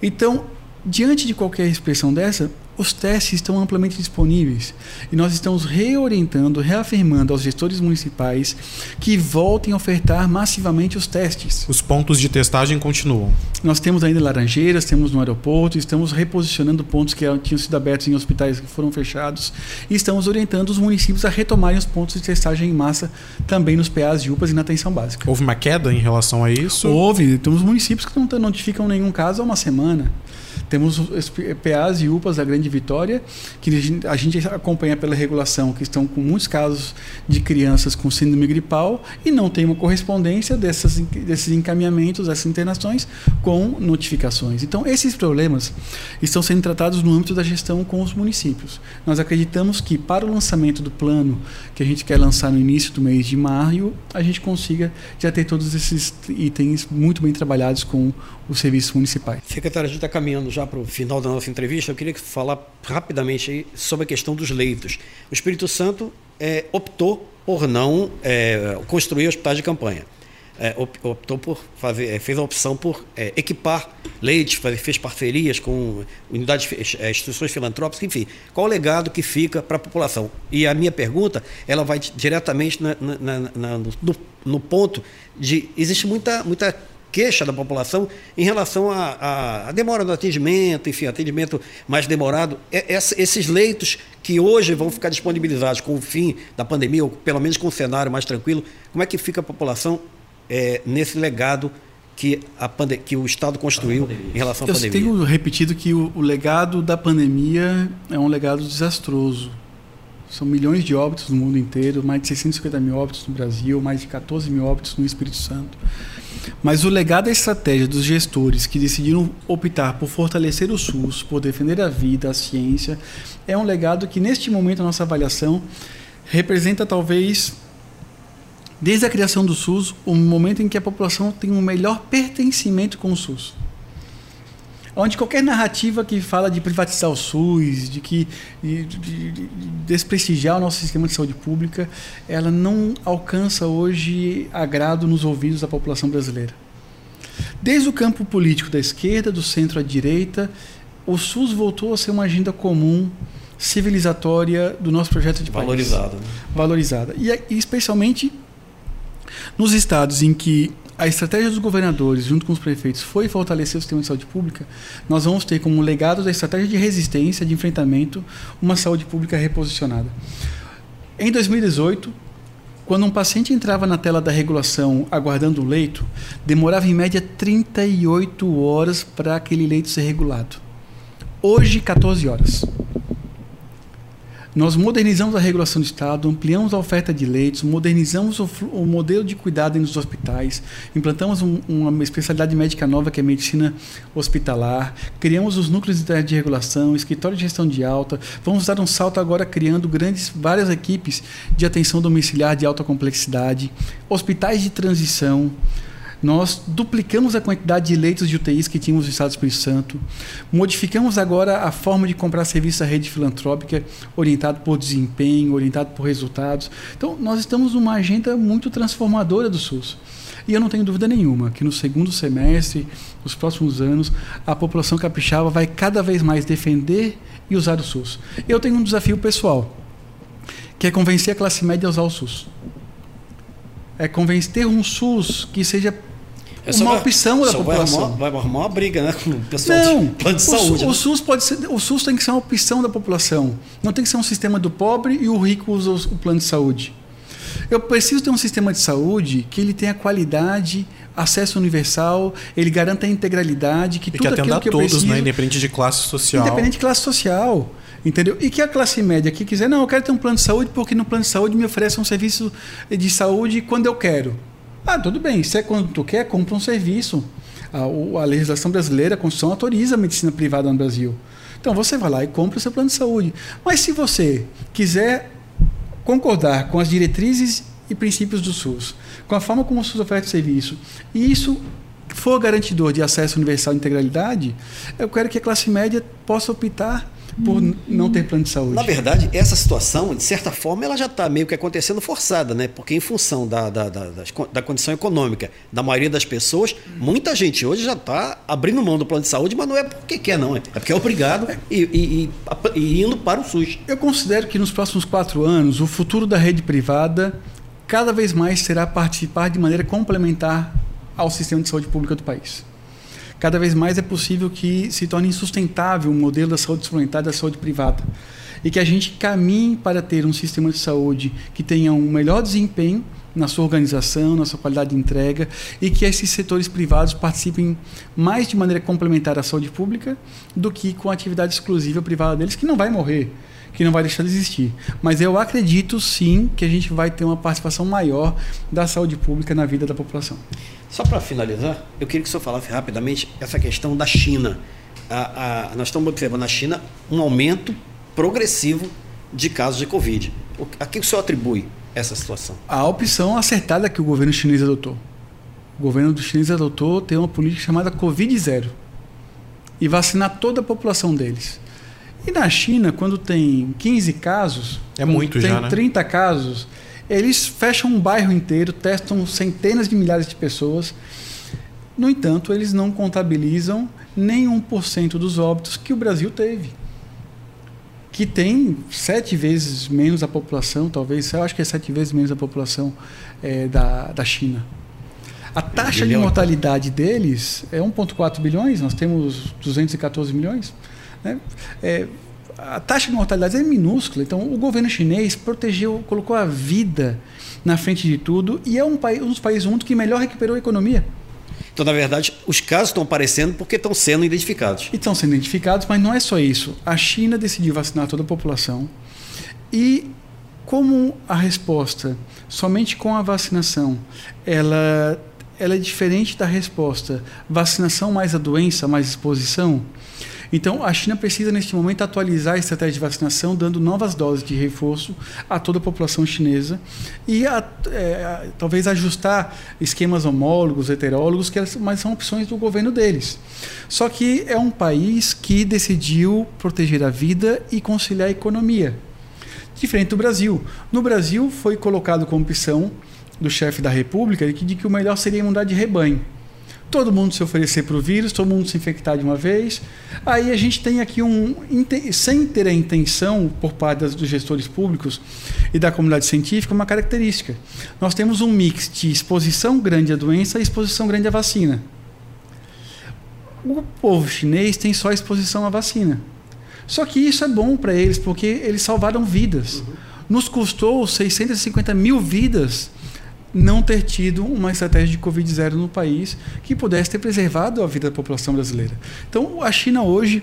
Então, diante de qualquer expressão dessa, os testes estão amplamente disponíveis e nós estamos reorientando, reafirmando aos gestores municipais que voltem a ofertar massivamente os testes. Os pontos de testagem continuam. Nós temos ainda Laranjeiras, temos no aeroporto, estamos reposicionando pontos que tinham sido abertos em hospitais que foram fechados e estamos orientando os municípios a retomarem os pontos de testagem em massa também nos PAs de UPAs e na atenção básica. Houve uma queda em relação a isso? Houve. Temos municípios que não notificam nenhum caso há uma semana. Temos os PAs e UPAs da Grande Vitória, que a gente acompanha pela regulação, que estão com muitos casos de crianças com síndrome gripal e não tem uma correspondência dessas, desses encaminhamentos, dessas internações com notificações. Então, esses problemas estão sendo tratados no âmbito da gestão com os municípios. Nós acreditamos que para o lançamento do plano que a gente quer lançar no início do mês de maio, a gente consiga já ter todos esses itens muito bem trabalhados com os serviços municipais. Secretário, a gente está caminhando já para o final da nossa entrevista. Eu queria falar rapidamente sobre a questão dos leitos. O Espírito Santo é, optou por não é, construir hospitais de campanha. É, optou por fazer, é, fez a opção por é, equipar leitos, fez parcerias com unidades, é, instituições filantrópicas, enfim. Qual o legado que fica para a população? E a minha pergunta, ela vai diretamente na, na, na, no, no, ponto de existe muita, muita queixa da população em relação à demora do atendimento, enfim, atendimento mais demorado. É, esses leitos que hoje vão ficar disponibilizados com o fim da pandemia, ou pelo menos com um cenário mais tranquilo, como é que fica a população é, nesse legado que, a que o Estado construiu em relação à pandemia? Eu tenho repetido que o, o legado da pandemia é um legado desastroso. São milhões de óbitos no mundo inteiro, mais de 650 mil óbitos no Brasil, mais de 14 mil óbitos no Espírito Santo. Mas o legado da estratégia dos gestores que decidiram optar por fortalecer o SUS, por defender a vida, a ciência, é um legado que, neste momento, a nossa avaliação representa talvez, desde a criação do SUS, o momento em que a população tem um melhor pertencimento com o SUS onde qualquer narrativa que fala de privatizar o SUS, de que de, de, de desprestigiar o nosso sistema de saúde pública, ela não alcança hoje agrado nos ouvidos da população brasileira. Desde o campo político da esquerda, do centro à direita, o SUS voltou a ser uma agenda comum, civilizatória do nosso projeto de Valorizada. país. Valorizada. Né? Valorizada. E, e especialmente nos estados em que a estratégia dos governadores, junto com os prefeitos, foi fortalecer o sistema de saúde pública, nós vamos ter como legado da estratégia de resistência, de enfrentamento, uma saúde pública reposicionada. Em 2018, quando um paciente entrava na tela da regulação aguardando o leito, demorava em média 38 horas para aquele leito ser regulado. Hoje, 14 horas. Nós modernizamos a regulação do Estado, ampliamos a oferta de leitos, modernizamos o, o modelo de cuidado nos hospitais, implantamos um, uma especialidade médica nova que é medicina hospitalar, criamos os núcleos de regulação, escritório de gestão de alta, vamos dar um salto agora criando grandes, várias equipes de atenção domiciliar de alta complexidade, hospitais de transição, nós duplicamos a quantidade de leitos de UTIs que tínhamos no Estado do Espírito Santo. Modificamos agora a forma de comprar serviço da rede filantrópica, orientado por desempenho, orientado por resultados. Então, nós estamos numa agenda muito transformadora do SUS. E eu não tenho dúvida nenhuma que no segundo semestre, nos próximos anos, a população capixaba vai cada vez mais defender e usar o SUS. Eu tenho um desafio pessoal, que é convencer a classe média a usar o SUS. É convencer um SUS que seja uma opção da população. Vai arrumar, vai arrumar, uma briga né, com o pessoal Não, de plano de o, saúde. O, né? SUS pode ser, o SUS tem que ser uma opção da população. Não tem que ser um sistema do pobre e o rico usa o plano de saúde. Eu preciso ter um sistema de saúde que ele tenha qualidade, acesso universal, ele garanta a integralidade, que e tudo que atenda aquilo a que eu todos, preciso, né? Independente de classe social. Independente de classe social. Entendeu? E que a classe média que quiser, não, eu quero ter um plano de saúde porque no plano de saúde me oferece um serviço de saúde quando eu quero. Ah, tudo bem, se é quando tu quer, compra um serviço. A, a legislação brasileira, a Constituição autoriza a medicina privada no Brasil. Então você vai lá e compra o seu plano de saúde. Mas se você quiser concordar com as diretrizes e princípios do SUS, com a forma como o SUS oferece o serviço, e isso for garantidor de acesso universal e integralidade, eu quero que a classe média possa optar por não ter plano de saúde. Na verdade, essa situação, de certa forma, ela já está meio que acontecendo forçada, né? Porque em função da, da, da, da, condição econômica da maioria das pessoas, muita gente hoje já está abrindo mão do plano de saúde, mas não é porque quer, não. É porque é obrigado e, e, e, e indo para o SUS. Eu considero que nos próximos quatro anos, o futuro da rede privada cada vez mais será participar de maneira complementar ao sistema de saúde pública do país cada vez mais é possível que se torne insustentável o modelo da saúde suplementar da saúde privada. E que a gente caminhe para ter um sistema de saúde que tenha um melhor desempenho na sua organização, na sua qualidade de entrega e que esses setores privados participem mais de maneira complementar à saúde pública do que com a atividade exclusiva privada deles, que não vai morrer que não vai deixar de existir. Mas eu acredito sim que a gente vai ter uma participação maior da saúde pública na vida da população. Só para finalizar, eu queria que o senhor falasse rapidamente essa questão da China. A, a, nós estamos observando na China um aumento progressivo de casos de Covid. A que o senhor atribui essa situação? A opção acertada que o governo chinês adotou. O governo do chinês adotou ter uma política chamada Covid zero e vacinar toda a população deles. E na China, quando tem 15 casos, é muito tem já, né? 30 casos, eles fecham um bairro inteiro, testam centenas de milhares de pessoas. No entanto, eles não contabilizam nem 1% dos óbitos que o Brasil teve. Que tem sete vezes menos a população, talvez, eu acho que é sete vezes menos a população é, da, da China. A taxa de mortalidade deles é 1,4 bilhões, nós temos 214 milhões. Né? É, a taxa de mortalidade é minúscula, então o governo chinês protegeu, colocou a vida na frente de tudo e é um, país, um dos países do mundo que melhor recuperou a economia. Então, na verdade, os casos estão aparecendo porque estão sendo identificados. E estão sendo identificados, mas não é só isso. A China decidiu vacinar toda a população e como a resposta somente com a vacinação ela, ela é diferente da resposta vacinação mais a doença, mais exposição, então, a China precisa, neste momento, atualizar a estratégia de vacinação, dando novas doses de reforço a toda a população chinesa e a, é, talvez ajustar esquemas homólogos, heterólogos, que mas são opções do governo deles. Só que é um país que decidiu proteger a vida e conciliar a economia. Diferente do Brasil. No Brasil, foi colocado como opção do chefe da República de que o melhor seria imunidade de rebanho todo mundo se oferecer para o vírus, todo mundo se infectar de uma vez. Aí a gente tem aqui um, sem ter a intenção por parte dos gestores públicos e da comunidade científica, uma característica. Nós temos um mix de exposição grande à doença e exposição grande à vacina. O povo chinês tem só exposição à vacina. Só que isso é bom para eles, porque eles salvaram vidas. Uhum. Nos custou 650 mil vidas não ter tido uma estratégia de Covid zero no país que pudesse ter preservado a vida da população brasileira. Então, a China hoje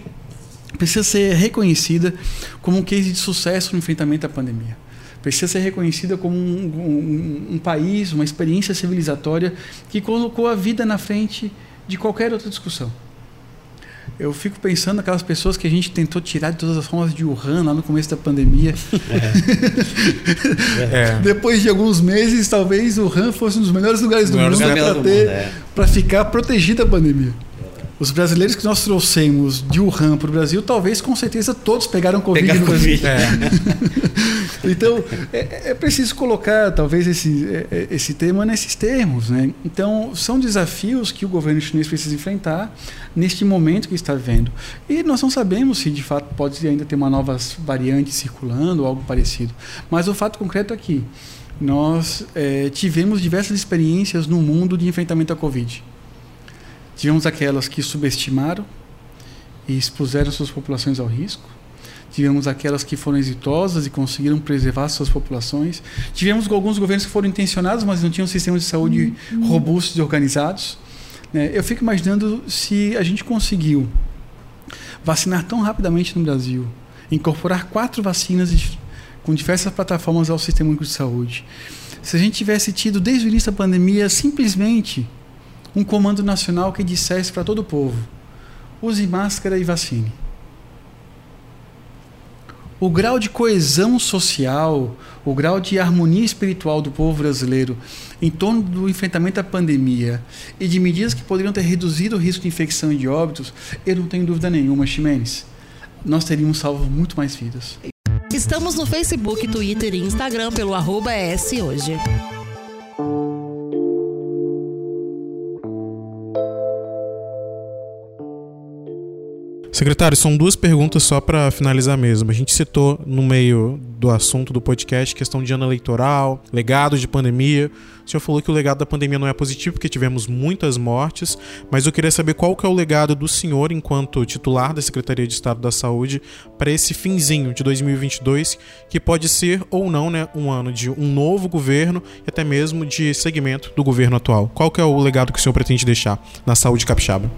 precisa ser reconhecida como um case de sucesso no enfrentamento à pandemia. Precisa ser reconhecida como um, um, um país, uma experiência civilizatória que colocou a vida na frente de qualquer outra discussão. Eu fico pensando naquelas pessoas que a gente tentou tirar de todas as formas de Wuhan lá no começo da pandemia. É. é. Depois de alguns meses, talvez Wuhan fosse um dos melhores lugares do mundo para ter, é. para ficar protegido da pandemia. Os brasileiros que nós trouxemos de Wuhan para o Brasil, talvez com certeza todos pegaram Covid Pegaram no Brasil. COVID. É. então, é, é, preciso colocar talvez esse, é, é, esse tema nesses termos. Né? Então, são desafios que o governo chinês precisa enfrentar neste momento que está vivendo. E nós não sabemos se de fato pode ainda ter uma nova variante circulando ou algo parecido. Mas o fato concreto é que nós é, tivemos diversas experiências no mundo de enfrentamento à Covid Tivemos aquelas que subestimaram e expuseram suas populações ao risco. Tivemos aquelas que foram exitosas e conseguiram preservar suas populações. Tivemos alguns governos que foram intencionados, mas não tinham sistemas de saúde uhum. robustos e organizados. É, eu fico imaginando se a gente conseguiu vacinar tão rapidamente no Brasil, incorporar quatro vacinas com diversas plataformas ao sistema único de saúde. Se a gente tivesse tido desde o início da pandemia simplesmente um comando nacional que dissesse para todo o povo: use máscara e vacine. O grau de coesão social, o grau de harmonia espiritual do povo brasileiro em torno do enfrentamento da pandemia e de medidas que poderiam ter reduzido o risco de infecção e de óbitos, eu não tenho dúvida nenhuma, Ximenes. Nós teríamos salvo muito mais vidas. Estamos no Facebook, Twitter e Instagram pelo arroba hoje. Secretário, são duas perguntas só para finalizar mesmo. A gente citou no meio do assunto do podcast questão de ano eleitoral, legado de pandemia. O senhor falou que o legado da pandemia não é positivo porque tivemos muitas mortes, mas eu queria saber qual que é o legado do senhor enquanto titular da Secretaria de Estado da Saúde para esse finzinho de 2022, que pode ser ou não, né, um ano de um novo governo e até mesmo de segmento do governo atual. Qual que é o legado que o senhor pretende deixar na saúde capixaba?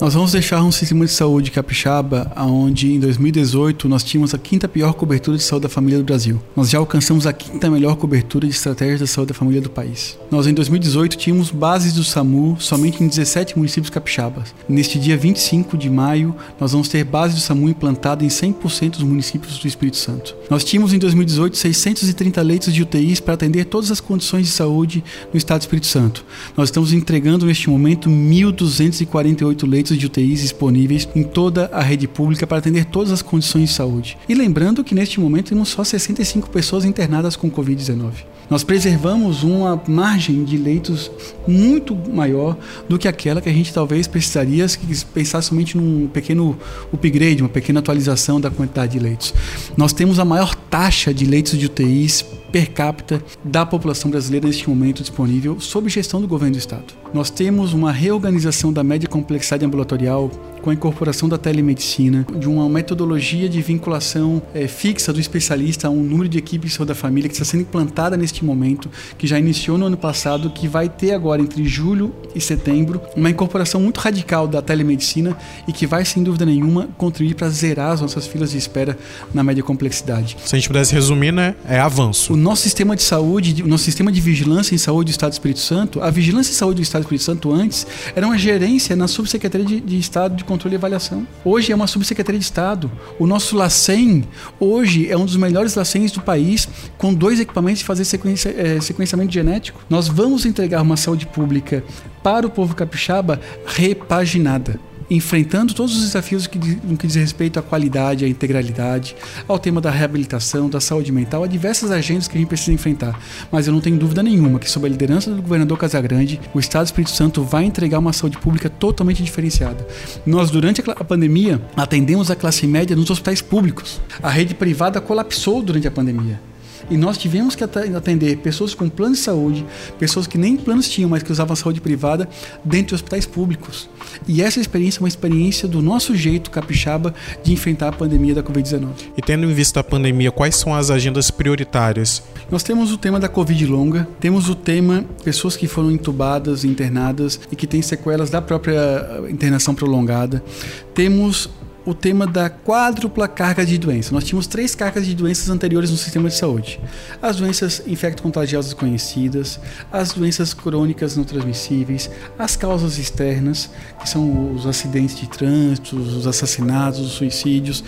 Nós vamos deixar um sistema de saúde capixaba onde em 2018 nós tínhamos a quinta pior cobertura de saúde da família do Brasil. Nós já alcançamos a quinta melhor cobertura de estratégia da saúde da família do país. Nós, em 2018, tínhamos bases do SAMU somente em 17 municípios capixabas. Neste dia 25 de maio, nós vamos ter base do SAMU implantada em 100% dos municípios do Espírito Santo. Nós tínhamos, em 2018, 630 leitos de UTIs para atender todas as condições de saúde no estado do Espírito Santo. Nós estamos entregando, neste momento, 1.248 leitos de UTIs disponíveis em toda a rede pública para atender todas as condições de saúde. E lembrando que, neste momento, temos só 65 pessoas internadas com Covid-19. Nós preservamos uma margem de leitos muito maior do que aquela que a gente talvez precisaria se pensar somente num pequeno upgrade, uma pequena atualização da quantidade de leitos. Nós temos a maior taxa de leitos de UTIs per capita da população brasileira neste momento disponível sob gestão do governo do estado. Nós temos uma reorganização da média complexidade ambulatorial com a incorporação da telemedicina, de uma metodologia de vinculação é, fixa do especialista a um número de equipes de saúde da família que está sendo implantada neste momento, que já iniciou no ano passado, que vai ter agora entre julho e setembro uma incorporação muito radical da telemedicina e que vai, sem dúvida nenhuma, contribuir para zerar as nossas filas de espera na média complexidade. Se a gente pudesse resumir, né, é avanço nosso sistema de saúde, o nosso sistema de vigilância em saúde do Estado do Espírito Santo, a vigilância em saúde do Estado do Espírito Santo antes era uma gerência na Subsecretaria de, de Estado de Controle e Avaliação. Hoje é uma Subsecretaria de Estado. O nosso LACEN hoje é um dos melhores LACENs do país, com dois equipamentos de fazer sequência, é, sequenciamento genético. Nós vamos entregar uma saúde pública para o povo capixaba repaginada enfrentando todos os desafios que, no que diz respeito à qualidade, à integralidade, ao tema da reabilitação, da saúde mental, a diversas agendas que a gente precisa enfrentar. Mas eu não tenho dúvida nenhuma que, sob a liderança do governador Casagrande, o Estado do Espírito Santo vai entregar uma saúde pública totalmente diferenciada. Nós, durante a pandemia, atendemos a classe média nos hospitais públicos. A rede privada colapsou durante a pandemia. E nós tivemos que atender pessoas com plano de saúde, pessoas que nem planos tinham, mas que usavam saúde privada, dentro de hospitais públicos. E essa experiência é uma experiência do nosso jeito capixaba de enfrentar a pandemia da Covid-19. E tendo em vista a pandemia, quais são as agendas prioritárias? Nós temos o tema da Covid longa, temos o tema pessoas que foram entubadas, internadas e que têm sequelas da própria internação prolongada. Temos o tema da quádrupla carga de doenças. Nós tínhamos três cargas de doenças anteriores no sistema de saúde: as doenças infecto-contagiosas conhecidas, as doenças crônicas não transmissíveis, as causas externas, que são os acidentes de trânsito, os assassinatos, os suicídios.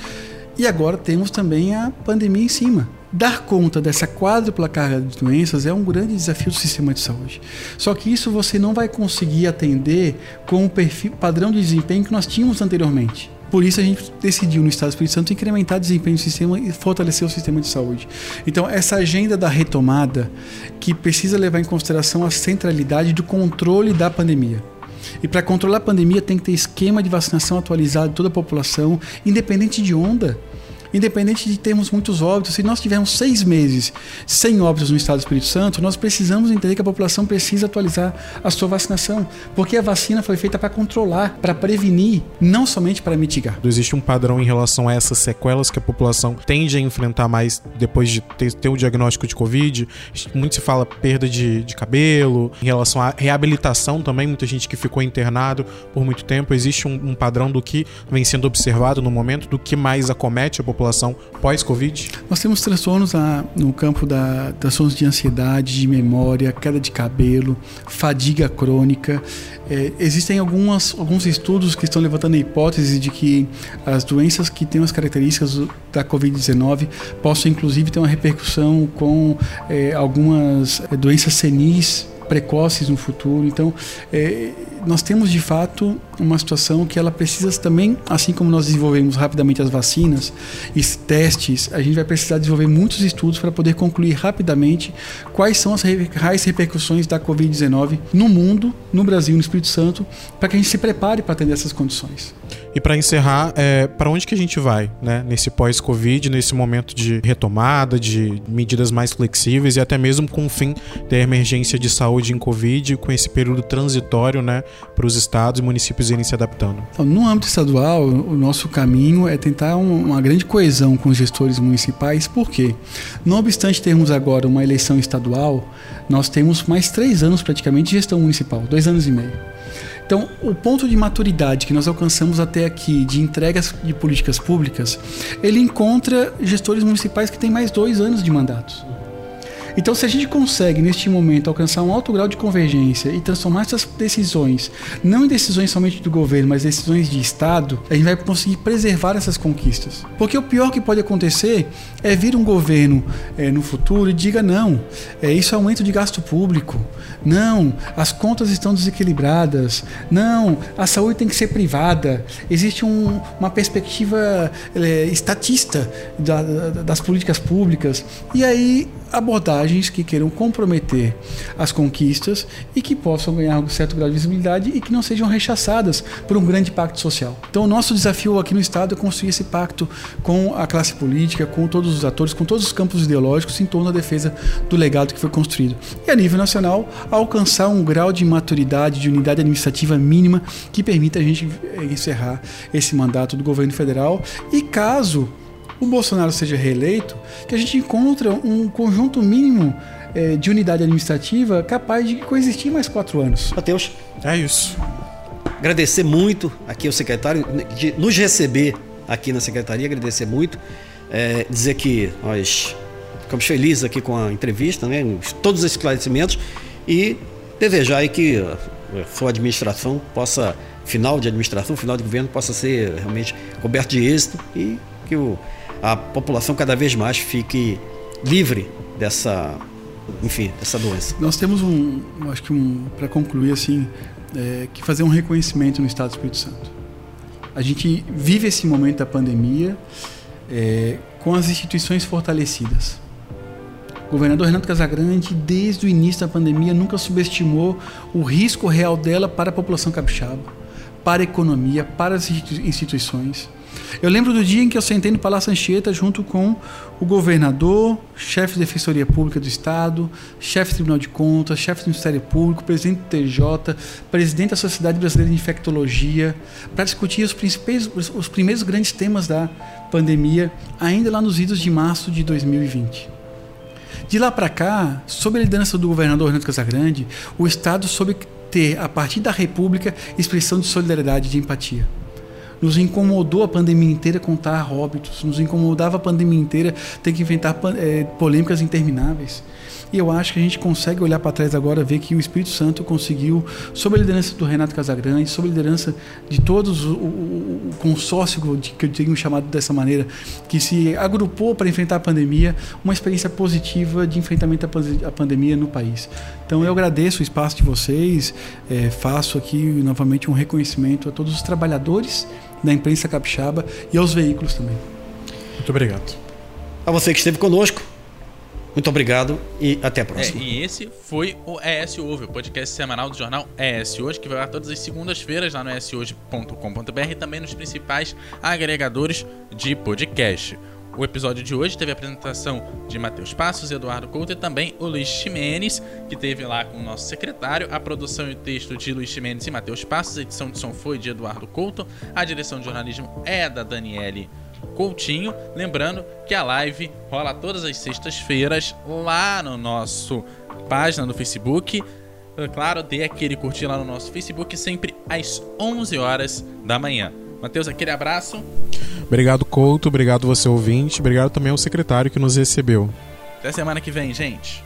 E agora temos também a pandemia em cima. Dar conta dessa quádrupla carga de doenças é um grande desafio do sistema de saúde. Só que isso você não vai conseguir atender com o perfil, padrão de desempenho que nós tínhamos anteriormente. Por isso a gente decidiu no Estado do Espírito Santo incrementar o desempenho do sistema e fortalecer o sistema de saúde. Então, essa agenda da retomada, que precisa levar em consideração a centralidade do controle da pandemia. E para controlar a pandemia tem que ter esquema de vacinação atualizado toda a população, independente de onda. Independente de termos muitos óbitos, se nós tivermos seis meses sem óbitos no estado do Espírito Santo, nós precisamos entender que a população precisa atualizar a sua vacinação, porque a vacina foi feita para controlar, para prevenir, não somente para mitigar. Existe um padrão em relação a essas sequelas que a população tende a enfrentar mais depois de ter, ter o diagnóstico de Covid. Muito se fala perda de, de cabelo, em relação à reabilitação também, muita gente que ficou internado por muito tempo. Existe um, um padrão do que vem sendo observado no momento, do que mais acomete a população pós-Covid? Nós temos transtornos a, no campo da transtornos de ansiedade, de memória, queda de cabelo, fadiga crônica. É, existem algumas, alguns estudos que estão levantando a hipótese de que as doenças que têm as características da Covid-19 possam, inclusive, ter uma repercussão com é, algumas é, doenças senis precoces no futuro. Então, é, nós temos de fato uma situação que ela precisa também, assim como nós desenvolvemos rapidamente as vacinas e testes, a gente vai precisar desenvolver muitos estudos para poder concluir rapidamente quais são as reais repercussões da Covid-19 no mundo, no Brasil, no Espírito Santo, para que a gente se prepare para atender essas condições. E para encerrar, é, para onde que a gente vai, né? Nesse pós-Covid, nesse momento de retomada, de medidas mais flexíveis e até mesmo com o fim da emergência de saúde em Covid, com esse período transitório, né, para os estados e municípios irem se adaptando. Então, no âmbito estadual, o nosso caminho é tentar uma grande coesão com os gestores municipais, porque, não obstante termos agora uma eleição estadual, nós temos mais três anos praticamente de gestão municipal, dois anos e meio. Então, o ponto de maturidade que nós alcançamos até aqui de entregas de políticas públicas, ele encontra gestores municipais que têm mais dois anos de mandatos. Então, se a gente consegue, neste momento, alcançar um alto grau de convergência e transformar essas decisões, não em decisões somente do governo, mas decisões de Estado, a gente vai conseguir preservar essas conquistas. Porque o pior que pode acontecer é vir um governo é, no futuro e diga: não, é, isso é aumento de gasto público, não, as contas estão desequilibradas, não, a saúde tem que ser privada, existe um, uma perspectiva é, estatista da, da, das políticas públicas. E aí abordagens que queiram comprometer as conquistas e que possam ganhar um certo grau de visibilidade e que não sejam rechaçadas por um grande pacto social. Então, o nosso desafio aqui no Estado é construir esse pacto com a classe política, com todos os atores, com todos os campos ideológicos em torno da defesa do legado que foi construído. E a nível nacional, alcançar um grau de maturidade, de unidade administrativa mínima que permita a gente encerrar esse mandato do governo federal e caso o Bolsonaro seja reeleito, que a gente encontra um conjunto mínimo é, de unidade administrativa capaz de coexistir mais quatro anos. Matheus. É isso. Agradecer muito aqui ao secretário de nos receber aqui na secretaria, agradecer muito. É, dizer que nós ficamos felizes aqui com a entrevista, né, todos os esclarecimentos e desejar aí que a sua administração possa, final de administração, final de governo, possa ser realmente coberto de êxito e que o a população cada vez mais fique livre dessa, enfim, dessa doença. Nós temos um, acho que um, para concluir assim, é, que fazer um reconhecimento no Estado do Espírito Santo. A gente vive esse momento da pandemia é, com as instituições fortalecidas. O governador Renato Casagrande, desde o início da pandemia, nunca subestimou o risco real dela para a população capixaba, para a economia, para as instituições. Eu lembro do dia em que eu sentei no Palácio Anchieta junto com o governador, chefe de Defensoria Pública do Estado, chefe do Tribunal de Contas, chefe do Ministério Público, presidente do TJ, presidente da Sociedade Brasileira de Infectologia, para discutir os, os primeiros grandes temas da pandemia, ainda lá nos idos de março de 2020. De lá para cá, sob a liderança do governador Renato Casagrande, o Estado soube ter, a partir da República, expressão de solidariedade e de empatia. Nos incomodou a pandemia inteira contar óbitos, nos incomodava a pandemia inteira ter que inventar é, polêmicas intermináveis. E eu acho que a gente consegue olhar para trás agora ver que o Espírito Santo conseguiu, sob a liderança do Renato Casagrande, sob a liderança de todos o, o, o consórcio que eu tenho chamado dessa maneira, que se agrupou para enfrentar a pandemia, uma experiência positiva de enfrentamento à pandemia no país. Então eu agradeço o espaço de vocês, é, faço aqui novamente um reconhecimento a todos os trabalhadores da imprensa capixaba e aos veículos também. Muito obrigado. A você que esteve conosco, muito obrigado e até a próxima. É, e esse foi o ES Ouve, o podcast semanal do jornal ES Hoje, que vai ao todas as segundas-feiras lá no eshoje.com.br e também nos principais agregadores de podcast. O episódio de hoje teve a apresentação de Matheus Passos, Eduardo Couto e também o Luiz Ximenes, que teve lá com o nosso secretário. A produção e o texto de Luiz Ximenes e Matheus Passos, a edição de som foi de Eduardo Couto, a direção de jornalismo é da Daniele Coutinho. Lembrando que a live rola todas as sextas-feiras lá no nosso página no Facebook. Claro, dê aquele curtir lá no nosso Facebook sempre às 11 horas da manhã. Matheus, aquele abraço. Obrigado, Couto. Obrigado você, ouvinte. Obrigado também ao secretário que nos recebeu. Até semana que vem, gente.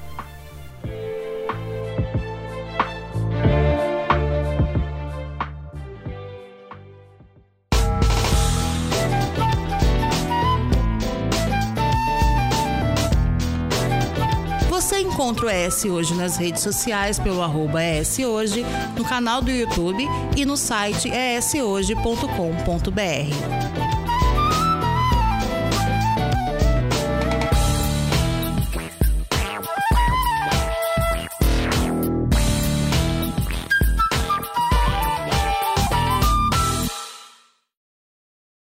Encontra o ES Hoje nas redes sociais pelo arroba Hoje, no canal do YouTube e no site eshoje.com.br.